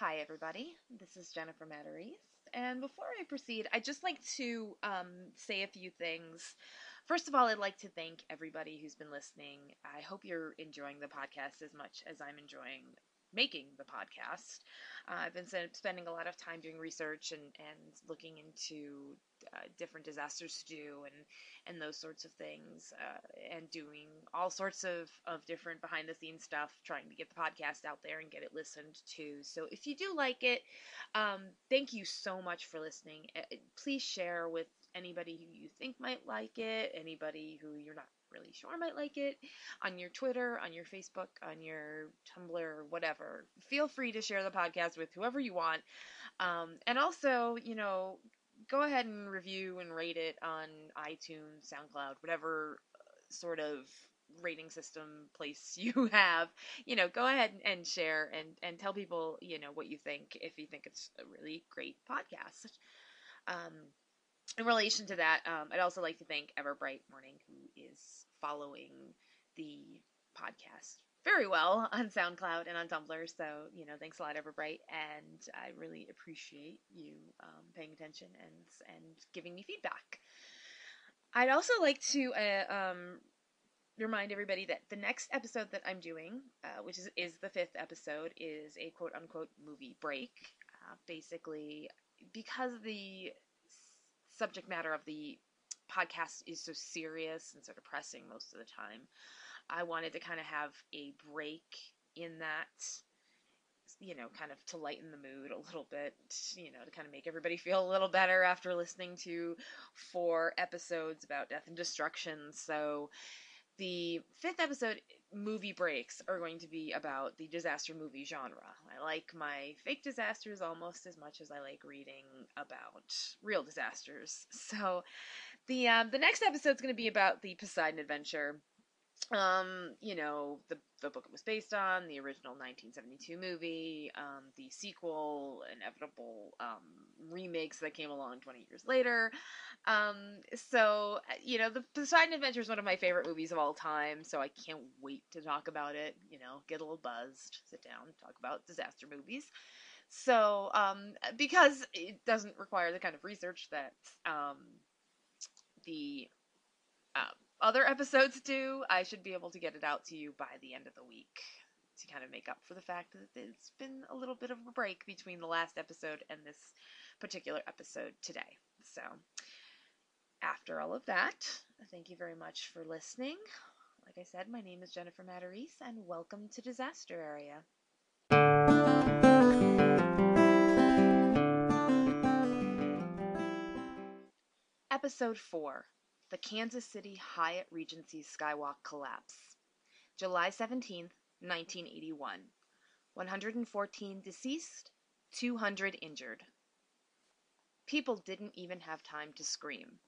Hi, everybody. This is Jennifer Matarese. And before I proceed, I'd just like to um, say a few things. First of all, I'd like to thank everybody who's been listening. I hope you're enjoying the podcast as much as I'm enjoying making the podcast. Uh, I've been spending a lot of time doing research and, and looking into uh, different disasters to do and, and those sorts of things, uh, and doing all sorts of, of different behind the scenes stuff, trying to get the podcast out there and get it listened to. So if you do like it, um, thank you so much for listening. Uh, please share with anybody who you think might like it, anybody who you're not really sure I might like it on your Twitter, on your Facebook, on your Tumblr, whatever. Feel free to share the podcast with whoever you want. Um, and also, you know, go ahead and review and rate it on iTunes, SoundCloud, whatever uh, sort of rating system place you have you know go ahead and share and and tell people you know what you think if you think it's a really great podcast um in relation to that, um, I'd also like to thank Everbright Morning, who is following the podcast very well on SoundCloud and on Tumblr. So, you know, thanks a lot, Everbright. And I really appreciate you um, paying attention and, and giving me feedback. I'd also like to uh, um, remind everybody that the next episode that I'm doing, uh, which is, is the fifth episode, is a quote unquote movie break. Uh, basically, because the subject matter of the podcast is so serious and so depressing most of the time, I wanted to kind of have a break in that, you know, kind of to lighten the mood a little bit, you know, to kind of make everybody feel a little better after listening to four episodes about death and destruction. So the fifth episode movie breaks are going to be about the disaster movie genre. I like my fake disasters almost as much as I like reading about real disasters. So the um, the next episode is going to be about the Poseidon Adventure um, you know, the the book it was based on, the original 1972 movie, um, the sequel, inevitable um, remakes that came along 20 years later. Um, so, you know, the Poseidon Adventure is one of my favorite movies of all time, so I can't wait to talk about it. You know, get a little buzzed, sit down, talk about disaster movies. So, um, because it doesn't require the kind of research that um, the um, other episodes do, I should be able to get it out to you by the end of the week to kind of make up for the fact that it's been a little bit of a break between the last episode and this particular episode today. So, after all of that, thank you very much for listening. Like I said, my name is Jennifer Matarese, and welcome to Disaster Area. Episode 4 the Kansas City Hyatt Regency Skywalk collapse. July 17, 1981. 114 deceased, 200 injured. People didn't even have time to scream.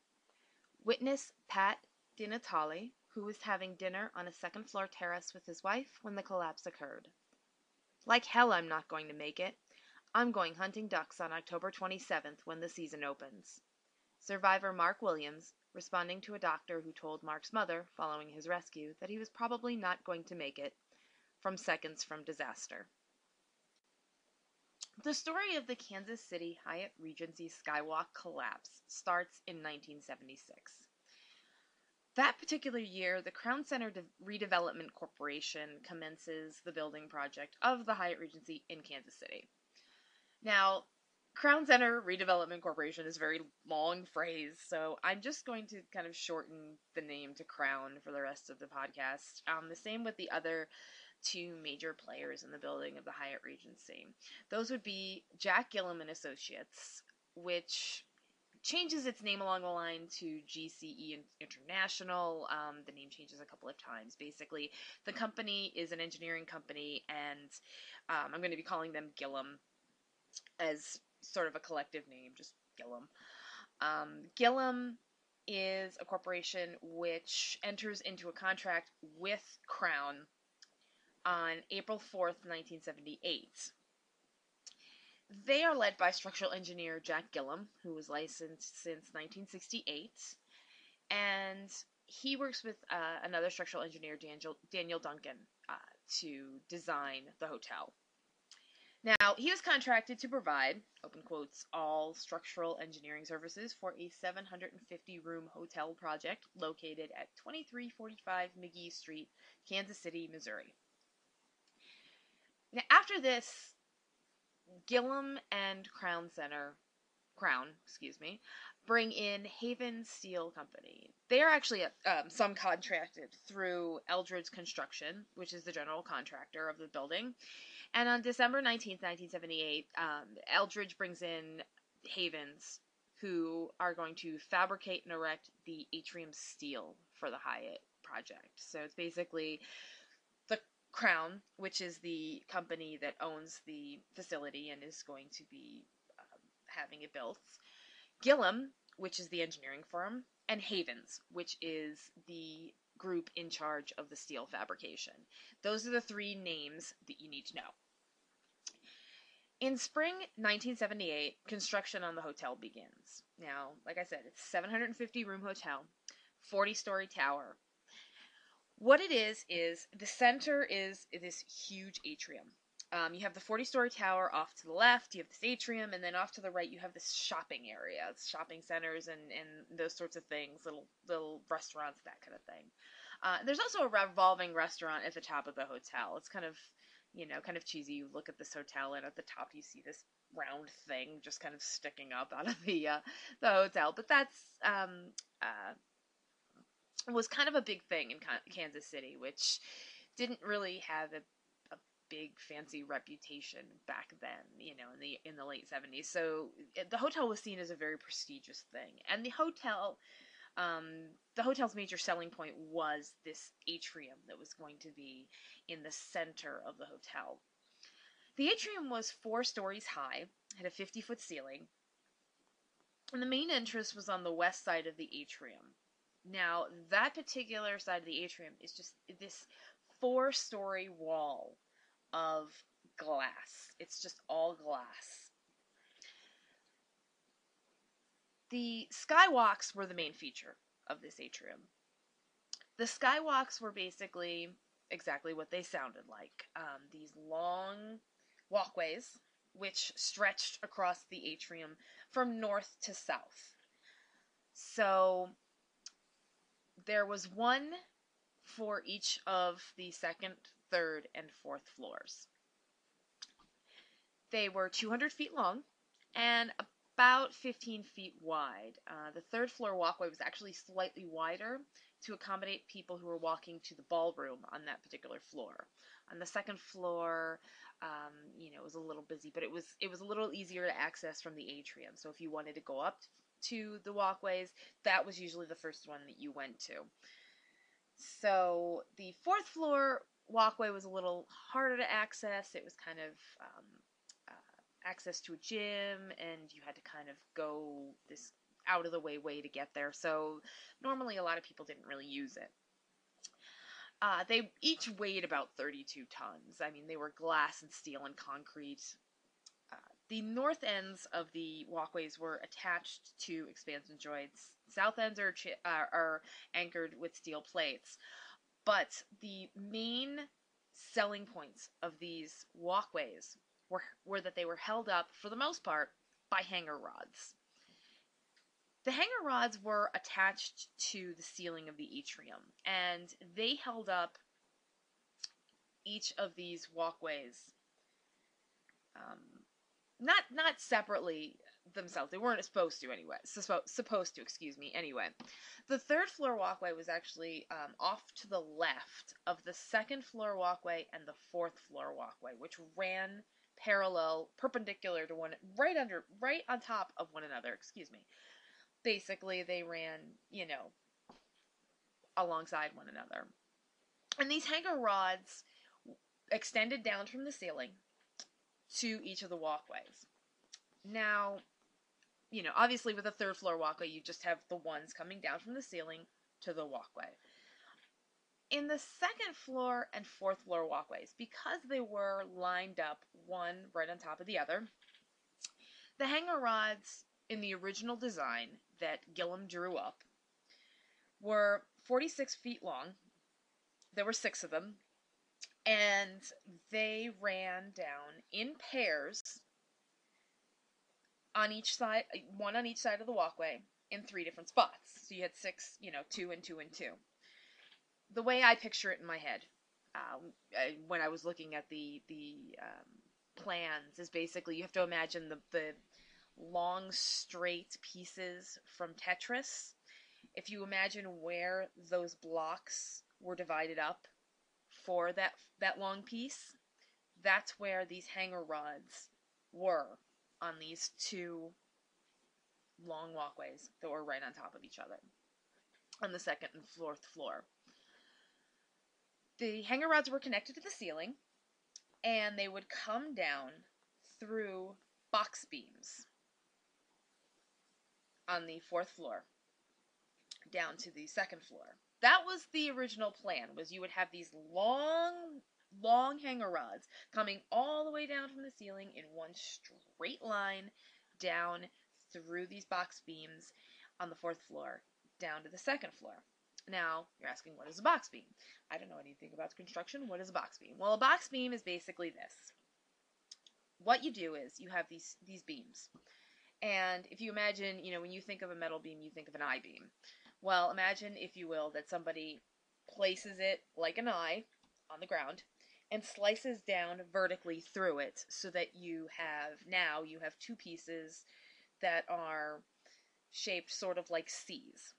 Witness Pat DiNatale, who was having dinner on a second floor terrace with his wife when the collapse occurred. Like hell, I'm not going to make it. I'm going hunting ducks on October 27th when the season opens. Survivor Mark Williams, responding to a doctor who told Mark's mother, following his rescue, that he was probably not going to make it, from seconds from disaster. The story of the Kansas City Hyatt Regency Skywalk collapse starts in 1976. That particular year, the Crown Center De- Redevelopment Corporation commences the building project of the Hyatt Regency in Kansas City. Now, Crown Center Redevelopment Corporation is a very long phrase, so I'm just going to kind of shorten the name to Crown for the rest of the podcast. Um, the same with the other two major players in the building of the Hyatt Regency. Those would be Jack Gillum and Associates, which changes its name along the line to GCE International. Um, the name changes a couple of times. Basically, the company is an engineering company, and um, I'm going to be calling them Gillum as sort of a collective name, just Gillum. Um, Gillum is a corporation which enters into a contract with Crown on April 4th, 1978. They are led by structural engineer Jack Gillum, who was licensed since 1968, and he works with uh, another structural engineer, Daniel, Daniel Duncan, uh, to design the hotel. Now, he was contracted to provide, open quotes, all structural engineering services for a 750 room hotel project located at 2345 McGee Street, Kansas City, Missouri. Now, after this, Gillum and Crown Center, Crown, excuse me, bring in Haven Steel Company. They are actually um, some contracted through Eldridge Construction, which is the general contractor of the building, and on December 19th, 1978, um, Eldridge brings in Havens, who are going to fabricate and erect the atrium steel for the Hyatt project. So it's basically the Crown, which is the company that owns the facility and is going to be um, having it built. Gillum, which is the engineering firm, and Havens, which is the group in charge of the steel fabrication. Those are the three names that you need to know. In spring 1978, construction on the hotel begins. Now, like I said, it's 750 room hotel, 40 story tower. What it is is the center is this huge atrium. Um, you have the 40 story tower off to the left, you have this atrium, and then off to the right, you have this shopping area, shopping centers, and, and those sorts of things, little little restaurants, that kind of thing. Uh, there's also a revolving restaurant at the top of the hotel. It's kind of you know, kind of cheesy. You look at this hotel, and at the top you see this round thing just kind of sticking up out of the uh, the hotel. But that's um, uh, was kind of a big thing in Kansas City, which didn't really have a, a big fancy reputation back then. You know, in the in the late seventies. So it, the hotel was seen as a very prestigious thing, and the hotel um, the hotel's major selling point was this atrium that was going to be in the center of the hotel. The atrium was four stories high, had a 50 foot ceiling, and the main entrance was on the west side of the atrium. Now, that particular side of the atrium is just this four story wall of glass. It's just all glass. The skywalks were the main feature of this atrium. The skywalks were basically exactly what they sounded like um, these long walkways which stretched across the atrium from north to south. So there was one for each of the second, third, and fourth floors. They were 200 feet long and about 15 feet wide. Uh, the third floor walkway was actually slightly wider to accommodate people who were walking to the ballroom on that particular floor. On the second floor, um, you know, it was a little busy, but it was it was a little easier to access from the atrium. So if you wanted to go up to the walkways, that was usually the first one that you went to. So the fourth floor walkway was a little harder to access. It was kind of um, access to a gym and you had to kind of go this out of the way way to get there. So normally a lot of people didn't really use it. Uh, they each weighed about 32 tons. I mean, they were glass and steel and concrete. Uh, the north ends of the walkways were attached to expansion joints. South ends are, chi- uh, are anchored with steel plates. But the main selling points of these walkways were, were that they were held up, for the most part, by hanger rods. The hanger rods were attached to the ceiling of the atrium, and they held up each of these walkways. Um, not not separately themselves. They weren't supposed to anyway. supposed to, excuse me. Anyway, the third floor walkway was actually um, off to the left of the second floor walkway and the fourth floor walkway, which ran parallel, perpendicular to one, right under, right on top of one another, excuse me. Basically, they ran, you know, alongside one another. And these hanger rods extended down from the ceiling to each of the walkways. Now, you know, obviously with a third floor walkway, you just have the ones coming down from the ceiling to the walkway in the second floor and fourth floor walkways, because they were lined up one right on top of the other, the hanger rods in the original design that Gillum drew up were 46 feet long. There were six of them. and they ran down in pairs on each side, one on each side of the walkway in three different spots. So you had six, you know, two and two and two. The way I picture it in my head, uh, when I was looking at the the um, plans, is basically you have to imagine the the long straight pieces from Tetris. If you imagine where those blocks were divided up for that that long piece, that's where these hanger rods were on these two long walkways that were right on top of each other on the second and fourth floor. The hanger rods were connected to the ceiling and they would come down through box beams on the fourth floor down to the second floor. That was the original plan was you would have these long long hanger rods coming all the way down from the ceiling in one straight line down through these box beams on the fourth floor down to the second floor. Now, you're asking, what is a box beam? I don't know anything about construction. What is a box beam? Well, a box beam is basically this. What you do is you have these these beams. And if you imagine, you know, when you think of a metal beam, you think of an I beam. Well, imagine, if you will, that somebody places it like an eye on the ground and slices down vertically through it so that you have now you have two pieces that are shaped sort of like C's.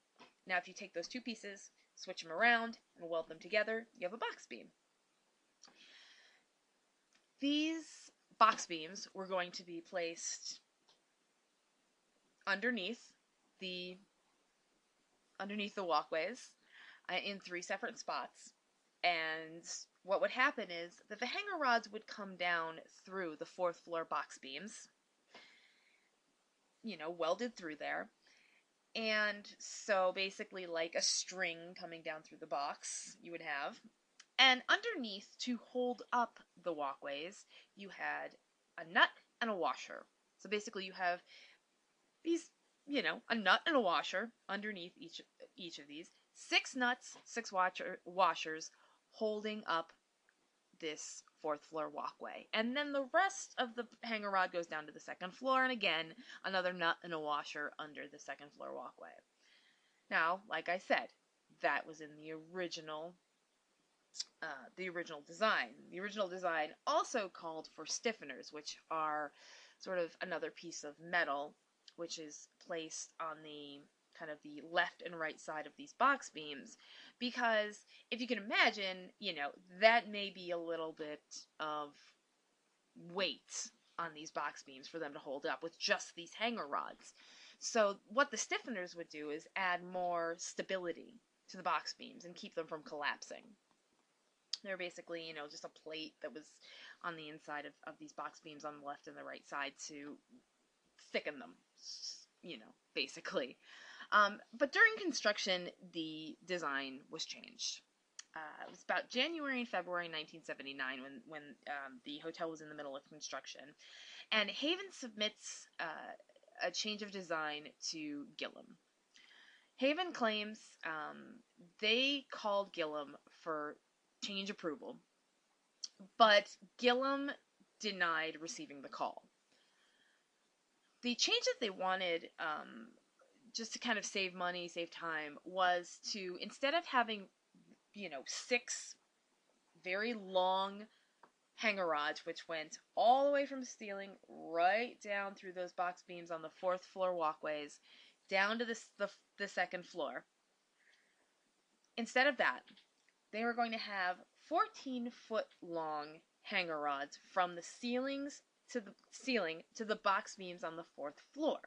Now, if you take those two pieces, switch them around, and weld them together, you have a box beam. These box beams were going to be placed underneath the underneath the walkways uh, in three separate spots. And what would happen is that the hanger rods would come down through the fourth floor box beams, you know, welded through there. And so basically, like a string coming down through the box, you would have. And underneath, to hold up the walkways, you had a nut and a washer. So basically, you have these, you know, a nut and a washer underneath each each of these. Six nuts, six washer, washers holding up this fourth floor walkway. And then the rest of the hanger rod goes down to the second floor, and again, another nut and a washer under the second floor walkway. Now, like I said, that was in the original uh, the original design. The original design also called for stiffeners, which are sort of another piece of metal which is placed on the kind of the left and right side of these box beams because if you can imagine, you know, that may be a little bit of weight on these box beams for them to hold up with just these hanger rods. So what the stiffeners would do is add more stability to the box beams and keep them from collapsing. They're basically, you know, just a plate that was on the inside of, of these box beams on the left and the right side to thicken them, you know, basically. Um, but during construction, the design was changed. Uh, it was about January and February 1979 when when um, the hotel was in the middle of construction, and Haven submits uh, a change of design to Gillum. Haven claims um, they called Gillum for change approval, but Gillum denied receiving the call. The change that they wanted um, just to kind of save money, save time, was to instead of having, you know, six very long hanger rods, which went all the way from the ceiling right down through those box beams on the fourth floor walkways, down to the, the, the second floor. Instead of that, they were going to have 14 foot long hanger rods from the ceilings to the ceiling to the box beams on the fourth floor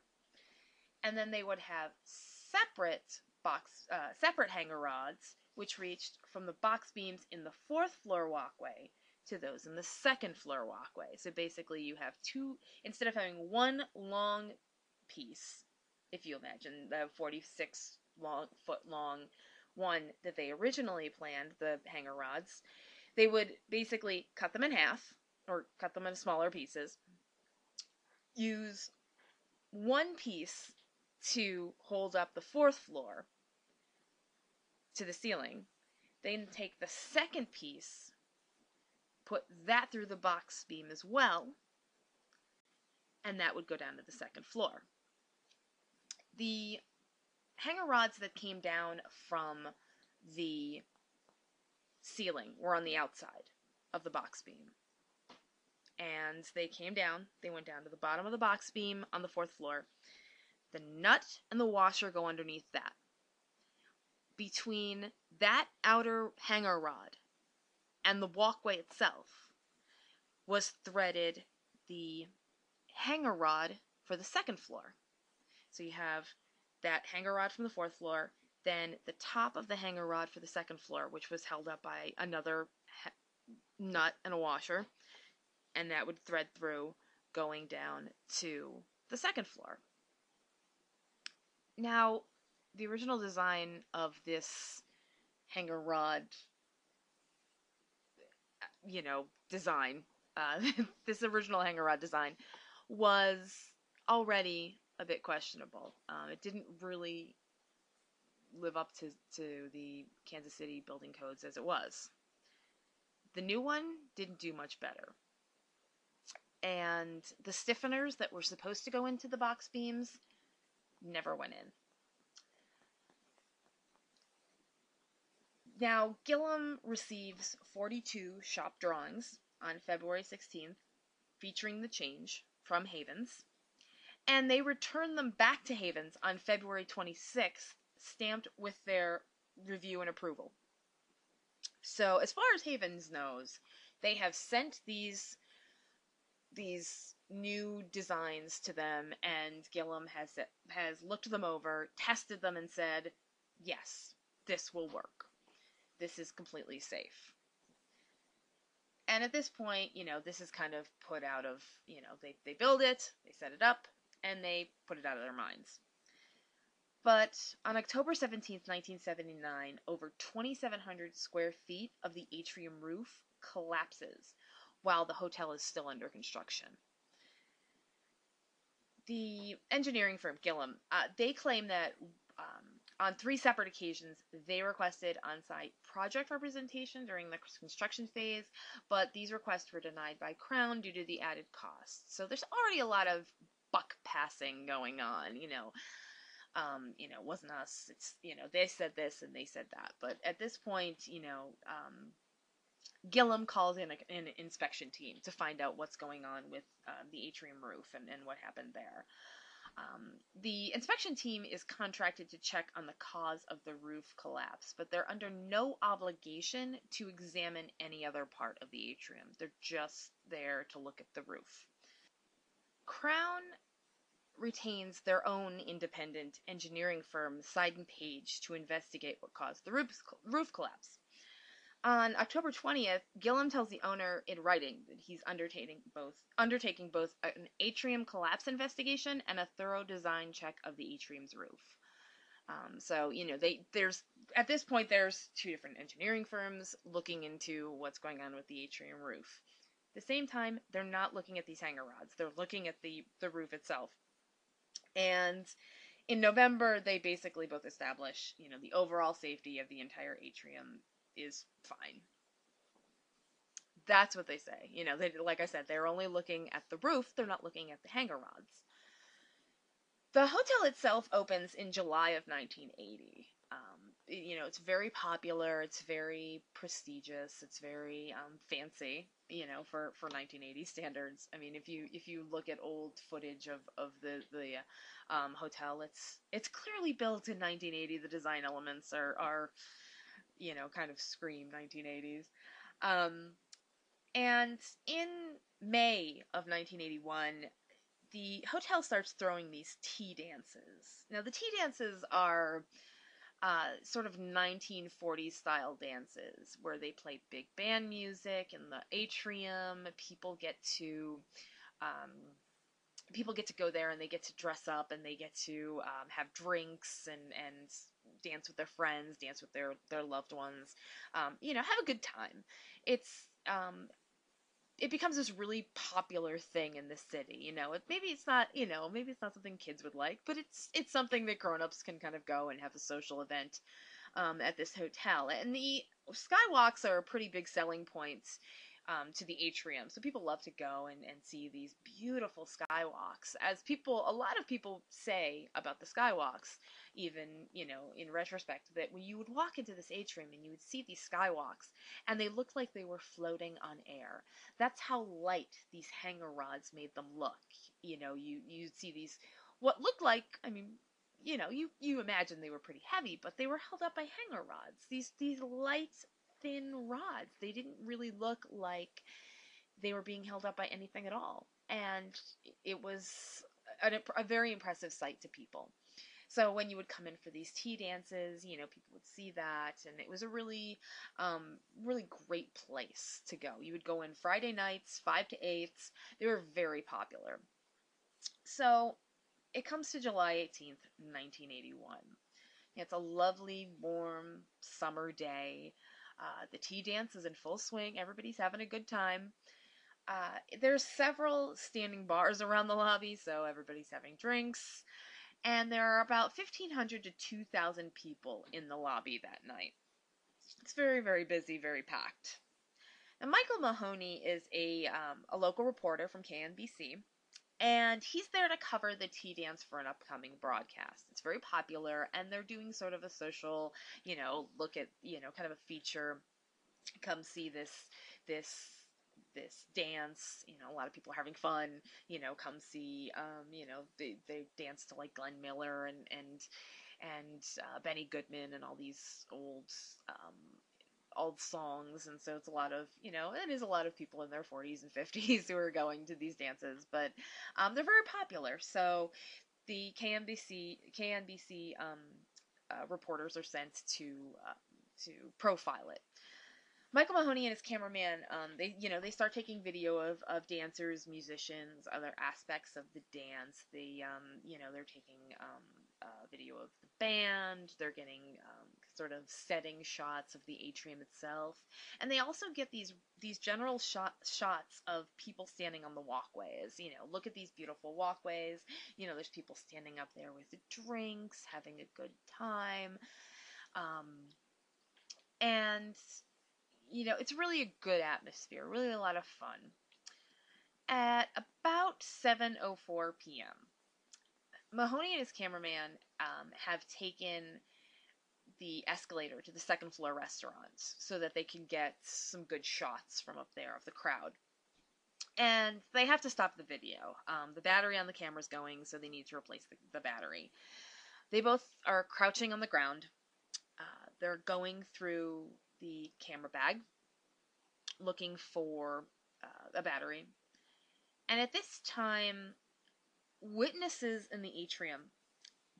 and then they would have separate box uh, separate hanger rods which reached from the box beams in the fourth floor walkway to those in the second floor walkway. So basically you have two instead of having one long piece, if you imagine the 46 long foot long one that they originally planned, the hanger rods, they would basically cut them in half or cut them into smaller pieces. Use one piece to hold up the fourth floor to the ceiling. Then take the second piece put that through the box beam as well, and that would go down to the second floor. The hanger rods that came down from the ceiling were on the outside of the box beam. And they came down, they went down to the bottom of the box beam on the fourth floor. The nut and the washer go underneath that. Between that outer hanger rod and the walkway itself was threaded the hanger rod for the second floor. So you have that hanger rod from the fourth floor, then the top of the hanger rod for the second floor, which was held up by another nut and a washer, and that would thread through going down to the second floor. Now, the original design of this hanger rod, you know, design, uh, this original hanger rod design was already a bit questionable. Um, it didn't really live up to, to the Kansas City building codes as it was. The new one didn't do much better. And the stiffeners that were supposed to go into the box beams never went in. Now, Gillum receives 42 shop drawings on February 16th featuring the change from Havens, and they return them back to Havens on February 26th, stamped with their review and approval. So, as far as Havens knows, they have sent these these new designs to them, and Gillum has has looked them over, tested them, and said, "Yes, this will work. This is completely safe." And at this point, you know, this is kind of put out of, you know, they, they build it, they set it up, and they put it out of their minds. But on October 17th, 1979, over 2,700 square feet of the atrium roof collapses while the hotel is still under construction. The engineering firm Gillum, uh, they claim that um, on three separate occasions, they requested on site project representation during the construction phase, but these requests were denied by Crown due to the added costs. So there's already a lot of buck passing going on, you know. Um, you know, wasn't us. It's you know they said this and they said that, but at this point, you know, um, Gillum calls in a, an inspection team to find out what's going on with uh, the atrium roof and, and what happened there. Um, the inspection team is contracted to check on the cause of the roof collapse, but they're under no obligation to examine any other part of the atrium. They're just there to look at the roof. Crown retains their own independent engineering firm, Seiden-Page, to investigate what caused the roof, roof collapse. On October 20th, Gillum tells the owner in writing that he's undertaking both undertaking both an atrium collapse investigation and a thorough design check of the atrium's roof. Um, so you know they there's at this point there's two different engineering firms looking into what's going on with the atrium roof At the same time, they're not looking at these hanger rods. They're looking at the, the roof itself. And in November, they basically both establish, you know, the overall safety of the entire atrium is fine. That's what they say. You know, they, like I said, they're only looking at the roof, they're not looking at the hanger rods. The hotel itself opens in July of 1980. Um, you know, it's very popular, it's very prestigious, it's very um, fancy, you know, for, for 1980 standards. I mean, if you if you look at old footage of, of the the um, hotel, it's it's clearly built in 1980. The design elements are are you know kind of scream 1980s. Um, and in May of 1981, the hotel starts throwing these tea dances. Now, the tea dances are uh, sort of 1940s style dances where they play big band music in the atrium. People get to um, people get to go there and they get to dress up and they get to um, have drinks and and dance with their friends, dance with their their loved ones. Um, you know, have a good time. It's um, it becomes this really popular thing in the city. You know, maybe it's not, you know, maybe it's not something kids would like, but it's it's something that grown-ups can kind of go and have a social event um, at this hotel. And the skywalks are a pretty big selling point um, to the atrium. So people love to go and, and see these beautiful skywalks. As people, a lot of people say about the skywalks, even, you know, in retrospect, that when you would walk into this atrium and you would see these skywalks and they looked like they were floating on air. That's how light these hanger rods made them look. You know, you, you'd see these, what looked like, I mean, you know, you, you imagine they were pretty heavy, but they were held up by hanger rods. These these light thin rods. They didn't really look like they were being held up by anything at all. And it was a, a very impressive sight to people. So when you would come in for these tea dances, you know, people would see that, and it was a really, um, really great place to go. You would go in Friday nights, five to eight. They were very popular. So it comes to July 18th, 1981. It's a lovely, warm summer day. Uh, the tea dance is in full swing. Everybody's having a good time. Uh, there's several standing bars around the lobby, so everybody's having drinks. And there are about 1,500 to 2,000 people in the lobby that night. It's very, very busy, very packed. Now, Michael Mahoney is a, um, a local reporter from KMBC, and he's there to cover the tea dance for an upcoming broadcast. It's very popular, and they're doing sort of a social, you know, look at, you know, kind of a feature. Come see this, this, this dance. You know, a lot of people are having fun. You know, come see. Um, you know, they they dance to like Glenn Miller and and and uh, Benny Goodman and all these old um, old songs, and so it's a lot of you know it is a lot of people in their 40s and 50s who are going to these dances, but um, they're very popular. So the KMBC KMBC um, uh, reporters are sent to uh, to profile it. Michael Mahoney and his cameraman, um, they you know they start taking video of, of dancers, musicians, other aspects of the dance. They um, you know they're taking um, uh, video of the band. They're getting um, sort of setting shots of the atrium itself, and they also get these these general shot, shots of people standing on the walkways. You know, look at these beautiful walkways. You know, there's people standing up there with drinks, having a good time, um, and you know, it's really a good atmosphere, really a lot of fun. At about 7:04 p.m., Mahoney and his cameraman um, have taken the escalator to the second floor restaurant so that they can get some good shots from up there of the crowd. And they have to stop the video. Um, the battery on the camera is going, so they need to replace the, the battery. They both are crouching on the ground. Uh, they're going through the camera bag looking for uh, a battery. And at this time, witnesses in the atrium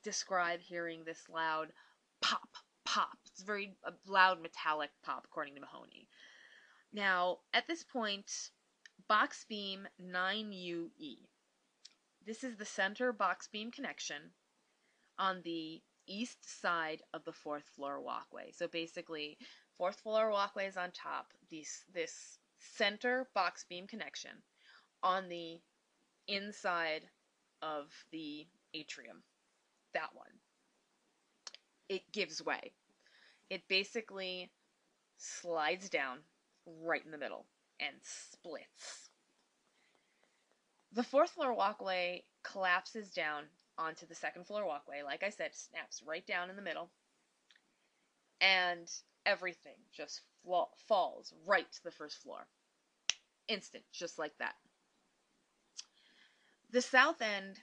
describe hearing this loud pop, pop. It's very a loud metallic pop, according to Mahoney. Now, at this point, box beam 9UE. This is the center box beam connection on the east side of the fourth floor walkway. So basically, fourth floor walkway is on top. These this center box beam connection on the inside of the atrium. That one. It gives way. It basically slides down right in the middle and splits. The fourth floor walkway collapses down onto the second floor walkway. Like I said, snaps right down in the middle. And everything just falls right to the first floor. Instant, just like that. The south end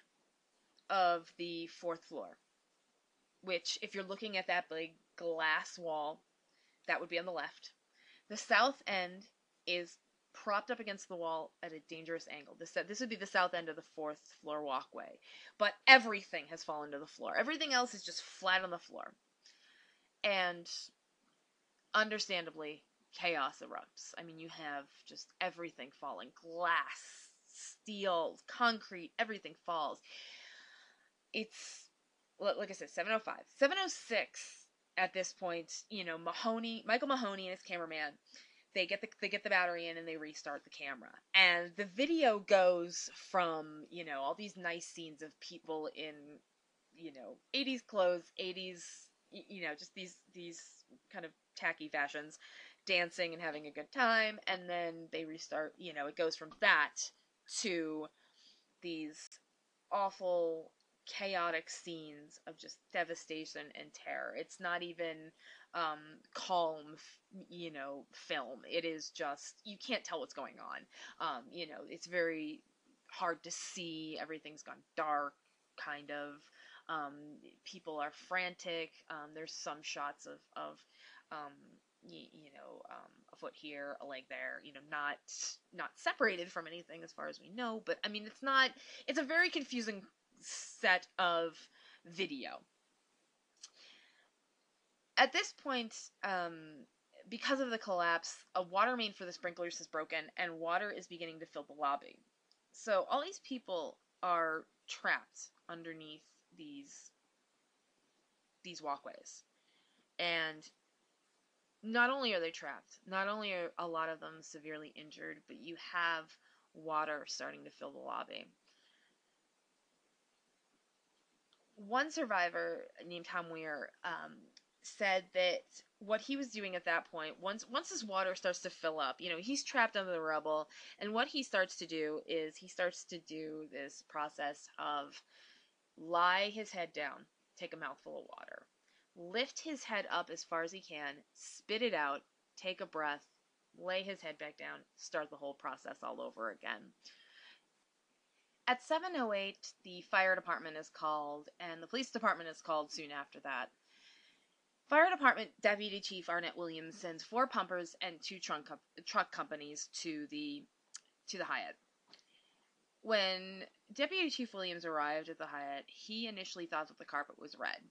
of the fourth floor, which, if you're looking at that big glass wall, that would be on the left. The south end is propped up against the wall at a dangerous angle. This this would be the south end of the fourth floor walkway. But everything has fallen to the floor. Everything else is just flat on the floor. And understandably, chaos erupts. I mean, you have just everything falling glass, steel, concrete, everything falls. It's like I said, 705. 706 at this point, you know, Mahoney, Michael Mahoney and his cameraman, they get the they get the battery in and they restart the camera. And the video goes from, you know, all these nice scenes of people in, you know, 80s clothes, 80s, you know, just these these kind of tacky fashions dancing and having a good time, and then they restart. You know, it goes from that to these awful, chaotic scenes of just devastation and terror. It's not even um, calm, you know, film. It is just you can't tell what's going on. Um, you know, it's very hard to see. Everything's gone dark, kind of. Um, people are frantic. Um, there's some shots of of um, you, you know um, a foot here, a leg there. You know, not not separated from anything as far as we know. But I mean, it's not. It's a very confusing set of video. At this point, um, because of the collapse, a water main for the sprinklers is broken, and water is beginning to fill the lobby. So all these people are trapped underneath these these walkways. And not only are they trapped, not only are a lot of them severely injured, but you have water starting to fill the lobby. One survivor named Tom Weir um, said that what he was doing at that point, once once this water starts to fill up, you know, he's trapped under the rubble, and what he starts to do is he starts to do this process of lie his head down, take a mouthful of water, lift his head up as far as he can, spit it out, take a breath, lay his head back down, start the whole process all over again. At 7:08, the fire department is called and the police department is called soon after that. Fire Department Deputy Chief Arnett Williams sends four pumpers and two truck truck companies to the to the Hyatt. When Deputy Chief Williams arrived at the Hyatt, he initially thought that the carpet was red.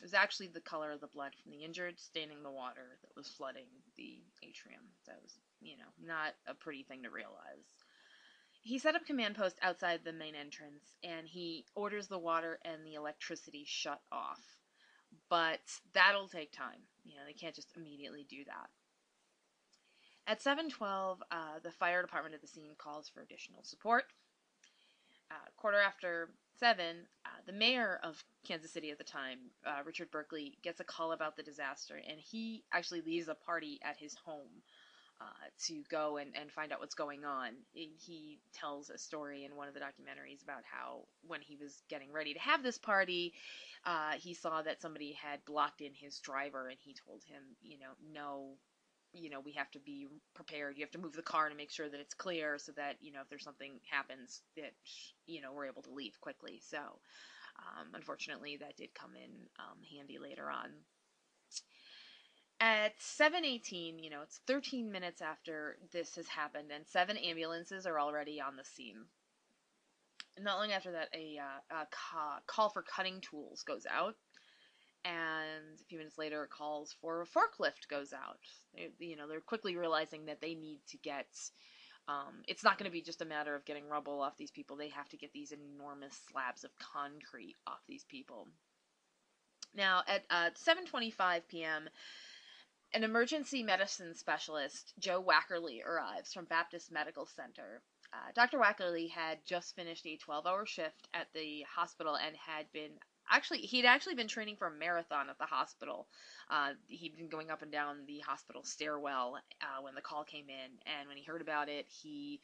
It was actually the color of the blood from the injured staining the water that was flooding the atrium. That was, you know, not a pretty thing to realize. He set up command post outside the main entrance and he orders the water and the electricity shut off. But that'll take time. You know, they can't just immediately do that. At 7:12, uh, the fire department at the scene calls for additional support uh, quarter after seven, uh, the mayor of Kansas City at the time, uh, Richard Berkley, gets a call about the disaster, and he actually leaves a party at his home uh, to go and, and find out what's going on. He tells a story in one of the documentaries about how when he was getting ready to have this party, uh, he saw that somebody had blocked in his driver, and he told him, you know, no, you know we have to be prepared. You have to move the car to make sure that it's clear so that you know if there's something happens that you know we're able to leave quickly. So um, unfortunately that did come in um, handy later on at 7:18 you know it's 13 minutes after this has happened and seven ambulances are already on the scene. Not long after that a, uh, a ca- call for cutting tools goes out and a few minutes later calls for a forklift goes out. They, you know they're quickly realizing that they need to get um, it's not going to be just a matter of getting rubble off these people. They have to get these enormous slabs of concrete off these people. Now at uh, 7.25 p.m an emergency medicine specialist joe Waeckerle arrives from baptist medical center uh, dr Waeckerle had just finished a 12-hour shift at the hospital and had been actually he'd actually been training for a marathon at the hospital. Uh, he'd been going up and down the hospital stairwell uh, when the call came in, and when he heard about it, he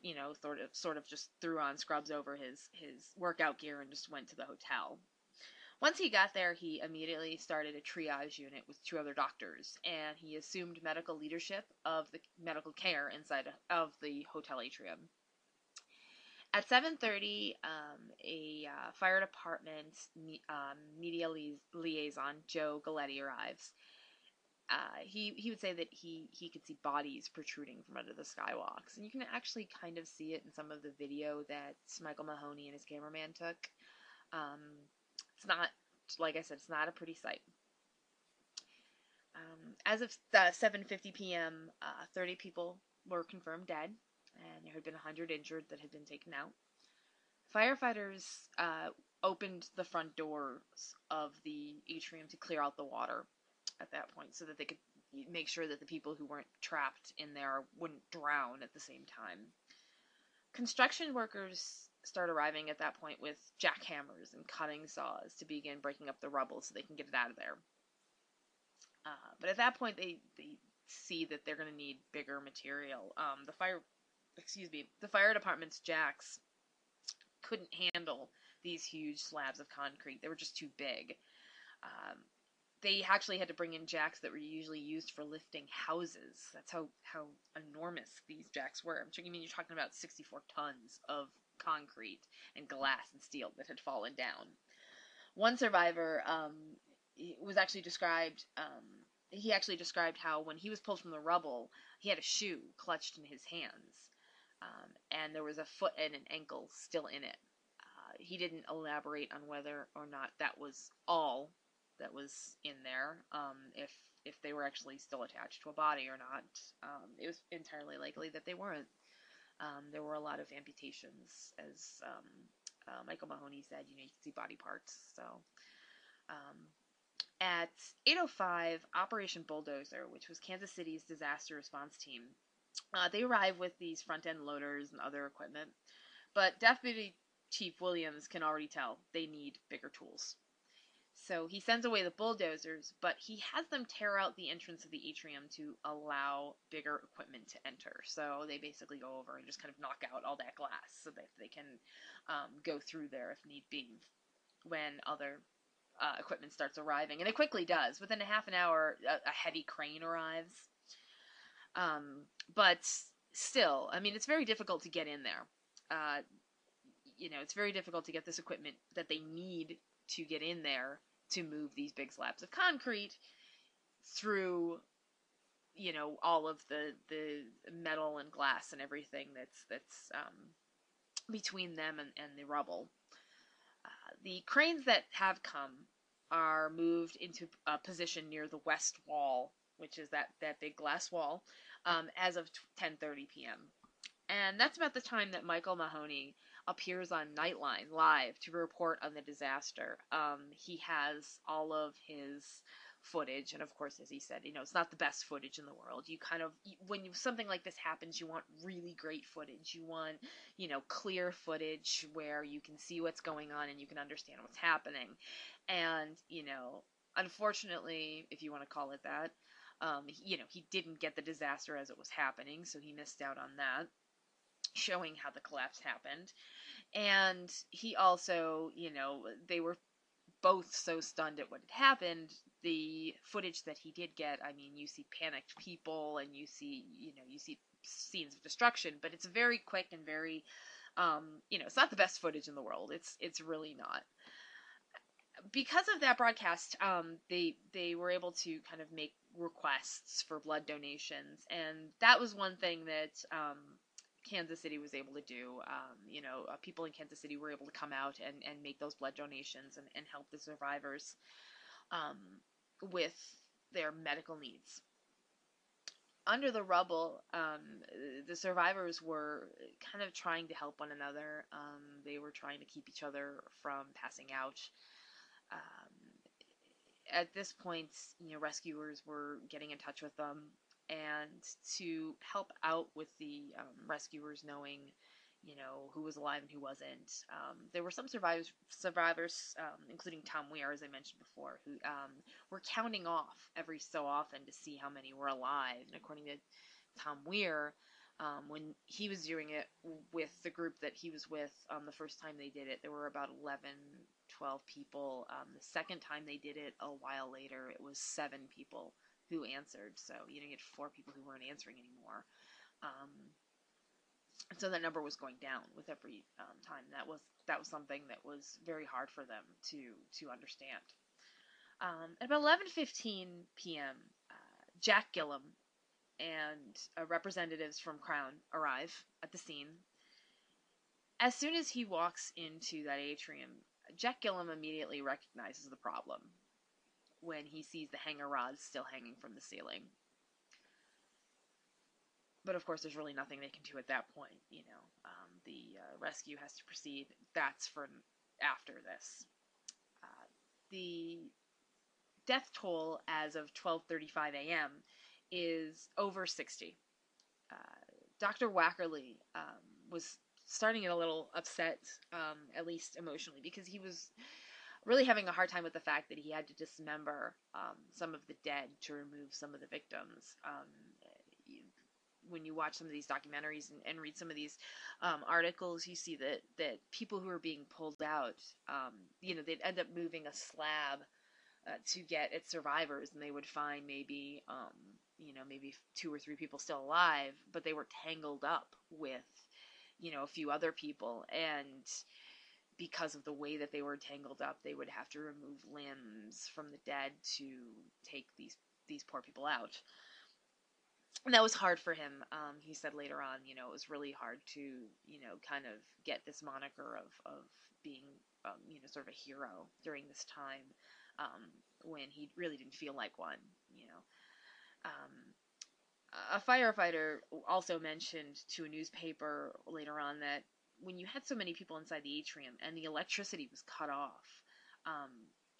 you know sort of sort of just threw on scrubs over his his workout gear and just went to the hotel. Once he got there, he immediately started a triage unit with two other doctors, and he assumed medical leadership of the medical care inside of the hotel atrium. At 7:30, um, a uh, fire department um, media li- liaison, Joe Galletti, arrives. Uh, he he would say that he he could see bodies protruding from under the skywalks, and you can actually kind of see it in some of the video that Michael Mahoney and his cameraman took. Um, it's not like I said, it's not a pretty sight. Um, as of 7:50 p.m., uh, 30 people were confirmed dead and there had been 100 injured that had been taken out. Firefighters uh, opened the front doors of the atrium to clear out the water at that point so that they could make sure that the people who weren't trapped in there wouldn't drown at the same time. Construction workers start arriving at that point with jackhammers and cutting saws to begin breaking up the rubble so they can get it out of there. Uh, but at that point, they, they see that they're going to need bigger material. Um, the fire, excuse me, the fire department's jacks couldn't handle these huge slabs of concrete. They were just too big. Um, they actually had to bring in jacks that were usually used for lifting houses. That's how, how enormous these jacks were. I'm sure you mean you're talking about 64 tons of concrete and glass and steel that had fallen down. One survivor um, was actually described. Um, he actually described how when he was pulled from the rubble, he had a shoe clutched in his hands, um, and there was a foot and an ankle still in it. Uh, he didn't elaborate on whether or not that was all that was in there. Um, if if they were actually still attached to a body or not, um, it was entirely likely that they weren't. Um, there were a lot of amputations, as um, uh, Michael Mahoney said. You know, you can see body parts. So, um, at 8:05, Operation Bulldozer, which was Kansas City's disaster response team, uh, they arrive with these front end loaders and other equipment. But Deputy Chief Williams can already tell they need bigger tools. So he sends away the bulldozers, but he has them tear out the entrance of the atrium to allow bigger equipment to enter. So they basically go over and just kind of knock out all that glass so that they can um, go through there if need be when other uh, equipment starts arriving. And it quickly does. Within a half an hour, a, a heavy crane arrives. Um, but still, I mean, it's very difficult to get in there. Uh, you know, it's very difficult to get this equipment that they need to get in there to move these big slabs of concrete through you know all of the the metal and glass and everything that's that's um, between them and, and the rubble. Uh, the cranes that have come are moved into a position near the west wall, which is that that big glass wall, um, as of 10:30 p.m. And that's about the time that Michael Mahoney appears on Nightline live to report on the disaster. Um, he has all of his footage, and of course, as he said, you know, it's not the best footage in the world. You kind of when you, something like this happens, you want really great footage. You want, you know, clear footage where you can see what's going on and you can understand what's happening. And you know, unfortunately, if you want to call it that. Um, you know, he didn't get the disaster as it was happening, so he missed out on that showing how the collapse happened. And he also, you know, they were both so stunned at what had happened. The footage that he did get, I mean, you see panicked people and you see, you know, you see scenes of destruction, but it's very quick and very, um, you know, it's not the best footage in the world. It's it's really not. Because of that broadcast, um, they they were able to kind of make requests for blood donations, and that was one thing that um, Kansas City was able to do. Um, you know, uh, people in Kansas City were able to come out and, and make those blood donations and, and help the survivors um, with their medical needs. Under the rubble, um, the survivors were kind of trying to help one another. Um, they were trying to keep each other from passing out. Um, at this point, you know, rescuers were getting in touch with them and to help out with the um, rescuers knowing you know who was alive and who wasn't. Um, there were some survivors survivors um, including tom weir as i mentioned before who um, were counting off every so often to see how many were alive. And according to tom weir um, when he was doing it with the group that he was with um, the first time they did it there were about 11 12 people. The second time they did it a while later it was seven people who answered. So you didn't get four people who weren't answering anymore. Um, so that number was going down with every um, time. That was that was something that was very hard for them to to understand. Um, at about 11:15 p.m., uh, Jack Gillum and uh, representatives from Crown arrive at the scene. As soon as he walks into that atrium, Jack Gillum immediately recognizes the problem when he sees the hanger rods still hanging from the ceiling. But of course, there's really nothing they can do at that point. You know, um, the uh, rescue has to proceed. That's for after this. Uh, the death toll as of 12:35 a.m. is over 60. Uh, Dr. Waeckerle um, was starting to get a little upset, um, at least emotionally, because he was really having a hard time with the fact that he had to dismember um, some of the dead to remove some of the victims. Um, when you watch some of these documentaries and, and read some of these um, articles, you see that that people who are being pulled out, um, you know, they'd end up moving a slab uh, to get at survivors, and they would find maybe, um, you know, maybe two or three people still alive, but they were tangled up with, you know, a few other people, and because of the way that they were tangled up, they would have to remove limbs from the dead to take these these poor people out and that was hard for him. Um, he said later on, you know, it was really hard to, you know, kind of get this moniker of, of being, um, you know, sort of a hero during this time um, when he really didn't feel like one, you know. Um, a firefighter also mentioned to a newspaper later on that when you had so many people inside the atrium and the electricity was cut off, um,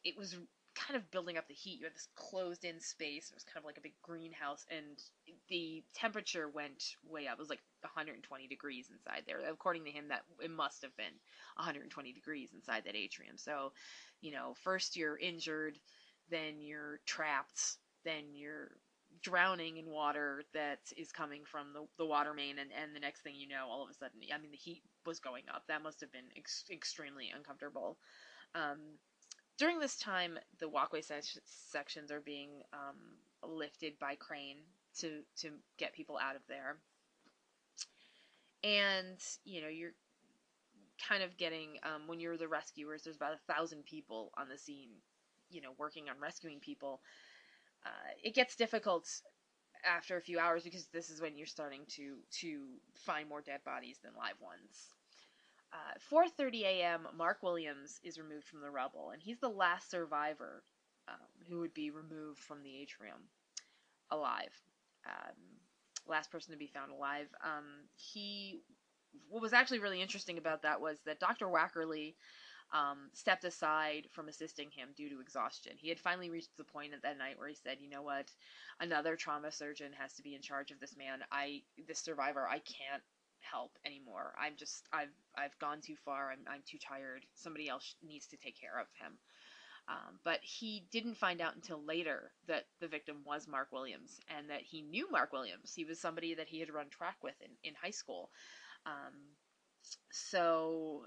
it was kind of building up the heat. You had this closed in space. It was kind of like a big greenhouse, and the temperature went way up. It was like 120 degrees inside there. According to him, that it must have been 120 degrees inside that atrium. So, you know, first you're injured, then you're trapped, then you're drowning in water that is coming from the, the water main and, and the next thing you know all of a sudden i mean the heat was going up that must have been ex- extremely uncomfortable um, during this time, the walkway se- sections are being um, lifted by crane to to get people out of there, and you know you're kind of getting um, when you're the rescuers. There's about a thousand people on the scene, you know, working on rescuing people. Uh, it gets difficult after a few hours because this is when you're starting to to find more dead bodies than live ones. 4:30 a.m. Mark Williams is removed from the rubble, and he's the last survivor um, who would be removed from the atrium alive. Um, last person to be found alive. Um, he, what was actually really interesting about that was that Dr. Waeckerle um, stepped aside from assisting him due to exhaustion. He had finally reached the point at that night where he said, "You know what? Another trauma surgeon has to be in charge of this man. I, this survivor, I can't help anymore. I'm just I've I've gone too far. I'm I'm too tired. Somebody else needs to take care of him. Um, but he didn't find out until later that the victim was Mark Williams and that he knew Mark Williams. He was somebody that he had run track with in, in high school. Um, so,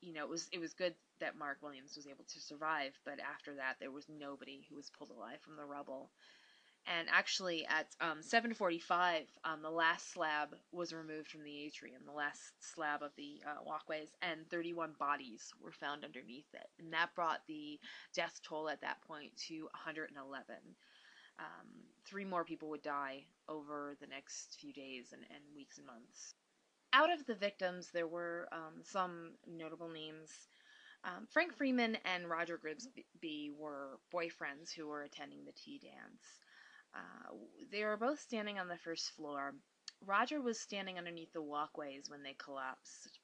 you know, it was it was good that Mark Williams was able to survive. But after that, there was nobody who was pulled alive from the rubble and actually at um, 7:45, um, the last slab was removed from the atrium, the last slab of the uh, walkways, and 31 bodies were found underneath it, and that brought the death toll at that point to 111. Um, three more people would die over the next few days and, and weeks and months. Out of the victims, there were um, some notable names. Um, Frank Freeman and Roger Grigsby were boyfriends who were attending the tea dance. Uh, they were both standing on the first floor. Roger was standing underneath the walkways when they collapsed.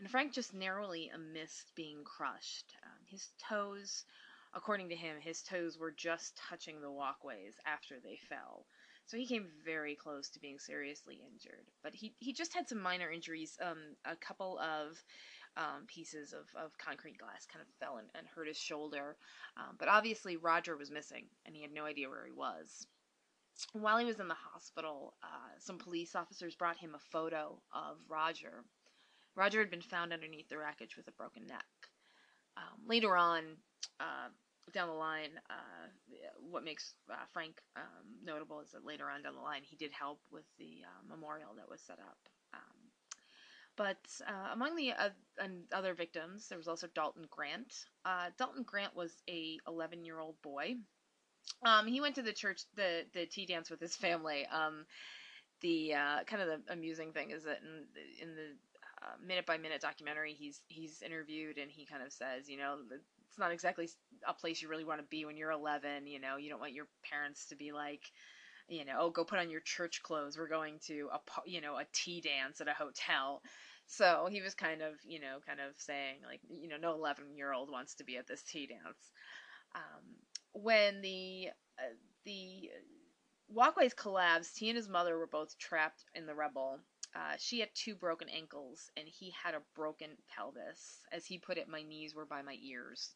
And Frank just narrowly missed being crushed. Um, his toes, according to him, his toes were just touching the walkways after they fell. So he came very close to being seriously injured. But he, he just had some minor injuries. Um, a couple of um, pieces of, of concrete glass kind of fell and, and hurt his shoulder. Um, but obviously, Roger was missing, and he had no idea where he was. While he was in the hospital, uh, some police officers brought him a photo of Roger. Roger had been found underneath the wreckage with a broken neck. Um, later on, uh, down the line, uh, what makes uh, Frank um, notable is that later on down the line, he did help with the uh, memorial that was set up. Um, but uh, among the other victims, there was also Dalton Grant. Uh, Dalton Grant was a 11 year old boy. Um, he went to the church, the the tea dance with his family. Um, the uh, kind of the amusing thing is that in in the minute by minute documentary, he's he's interviewed and he kind of says, you know, it's not exactly a place you really want to be when you're 11. You know, you don't want your parents to be like, you know, oh, go put on your church clothes. We're going to a you know a tea dance at a hotel. So he was kind of, you know, kind of saying like, you know, no 11 year old wants to be at this tea dance. Um, when the uh, the walkways collapsed, he and his mother were both trapped in the rubble. Uh, she had two broken ankles, and he had a broken pelvis. As he put it, my knees were by my ears.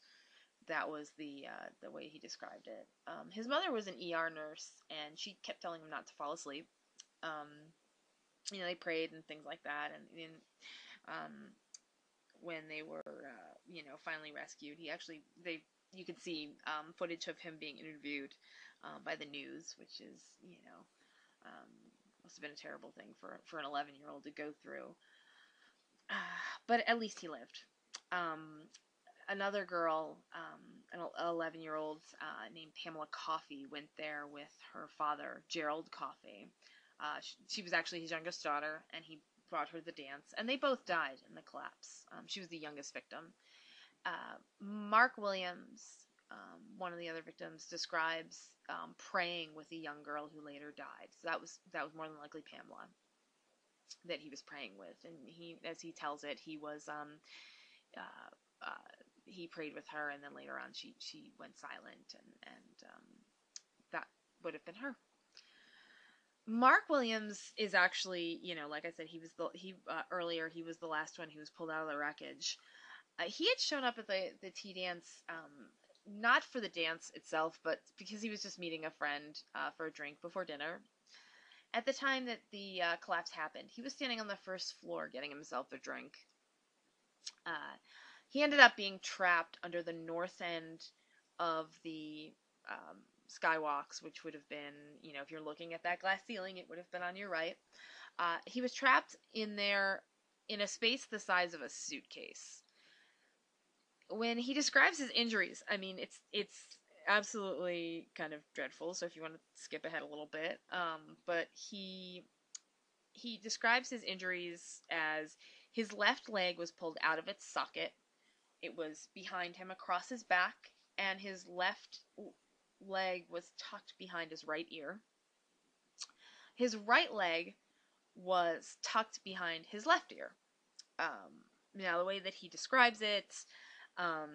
That was the uh, the way he described it. Um, his mother was an ER nurse, and she kept telling him not to fall asleep. Um, you know, they prayed and things like that, and, and um, when they were, uh, you know, finally rescued, he actually they you could see um, footage of him being interviewed um, by the news, which is you know um, must have been a terrible thing for for an 11 year old to go through. Uh, but at least he lived. Um, another girl, um, an 11 year old uh, named Pamela Coffey, went there with her father, Gerald Coffey. Uh, she, she, was actually his youngest daughter, and he brought her to the dance, and they both died in the collapse. Um, she was the youngest victim. Uh, Mark Williams, um, one of the other victims, describes um, praying with a young girl who later died. So that was that was more than likely Pamela that he was praying with, and he, as he tells it, he was um, uh, uh, he prayed with her, and then later on she she went silent, and and um, that would have been her. Mark Williams is actually, you know, like I said, he was the he uh, earlier he was the last one who was pulled out of the wreckage. Uh, he had shown up at the the tea dance, um, not for the dance itself, but because he was just meeting a friend uh, for a drink before dinner. At the time that the uh, collapse happened, he was standing on the first floor getting himself a drink. Uh, he ended up being trapped under the north end of the um, skywalks, which would have been, you know, if you're looking at that glass ceiling, it would have been on your right. Uh, he was trapped in there in a space the size of a suitcase. When he describes his injuries, I mean, it's it's absolutely kind of dreadful. So if you want to skip ahead a little bit, um, but he he describes his injuries as his left leg was pulled out of its socket. It was behind him across his back, and his left leg was tucked behind his right ear. His right leg was tucked behind his left ear. Um, now, the way that he describes it, um,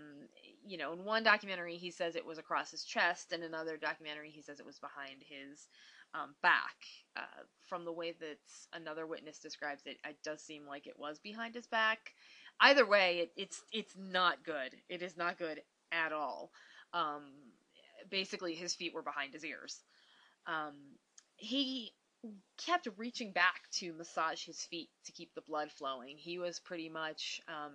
you know, in one documentary he says it was across his chest, and another documentary he says it was behind his um, back. Uh, from the way that another witness describes it, it does seem like it was behind his back. Either way, it, it's it's not good. It is not good at all. Um, basically his feet were behind his ears. Um, he kept reaching back to massage his feet to keep the blood flowing. He was pretty much um,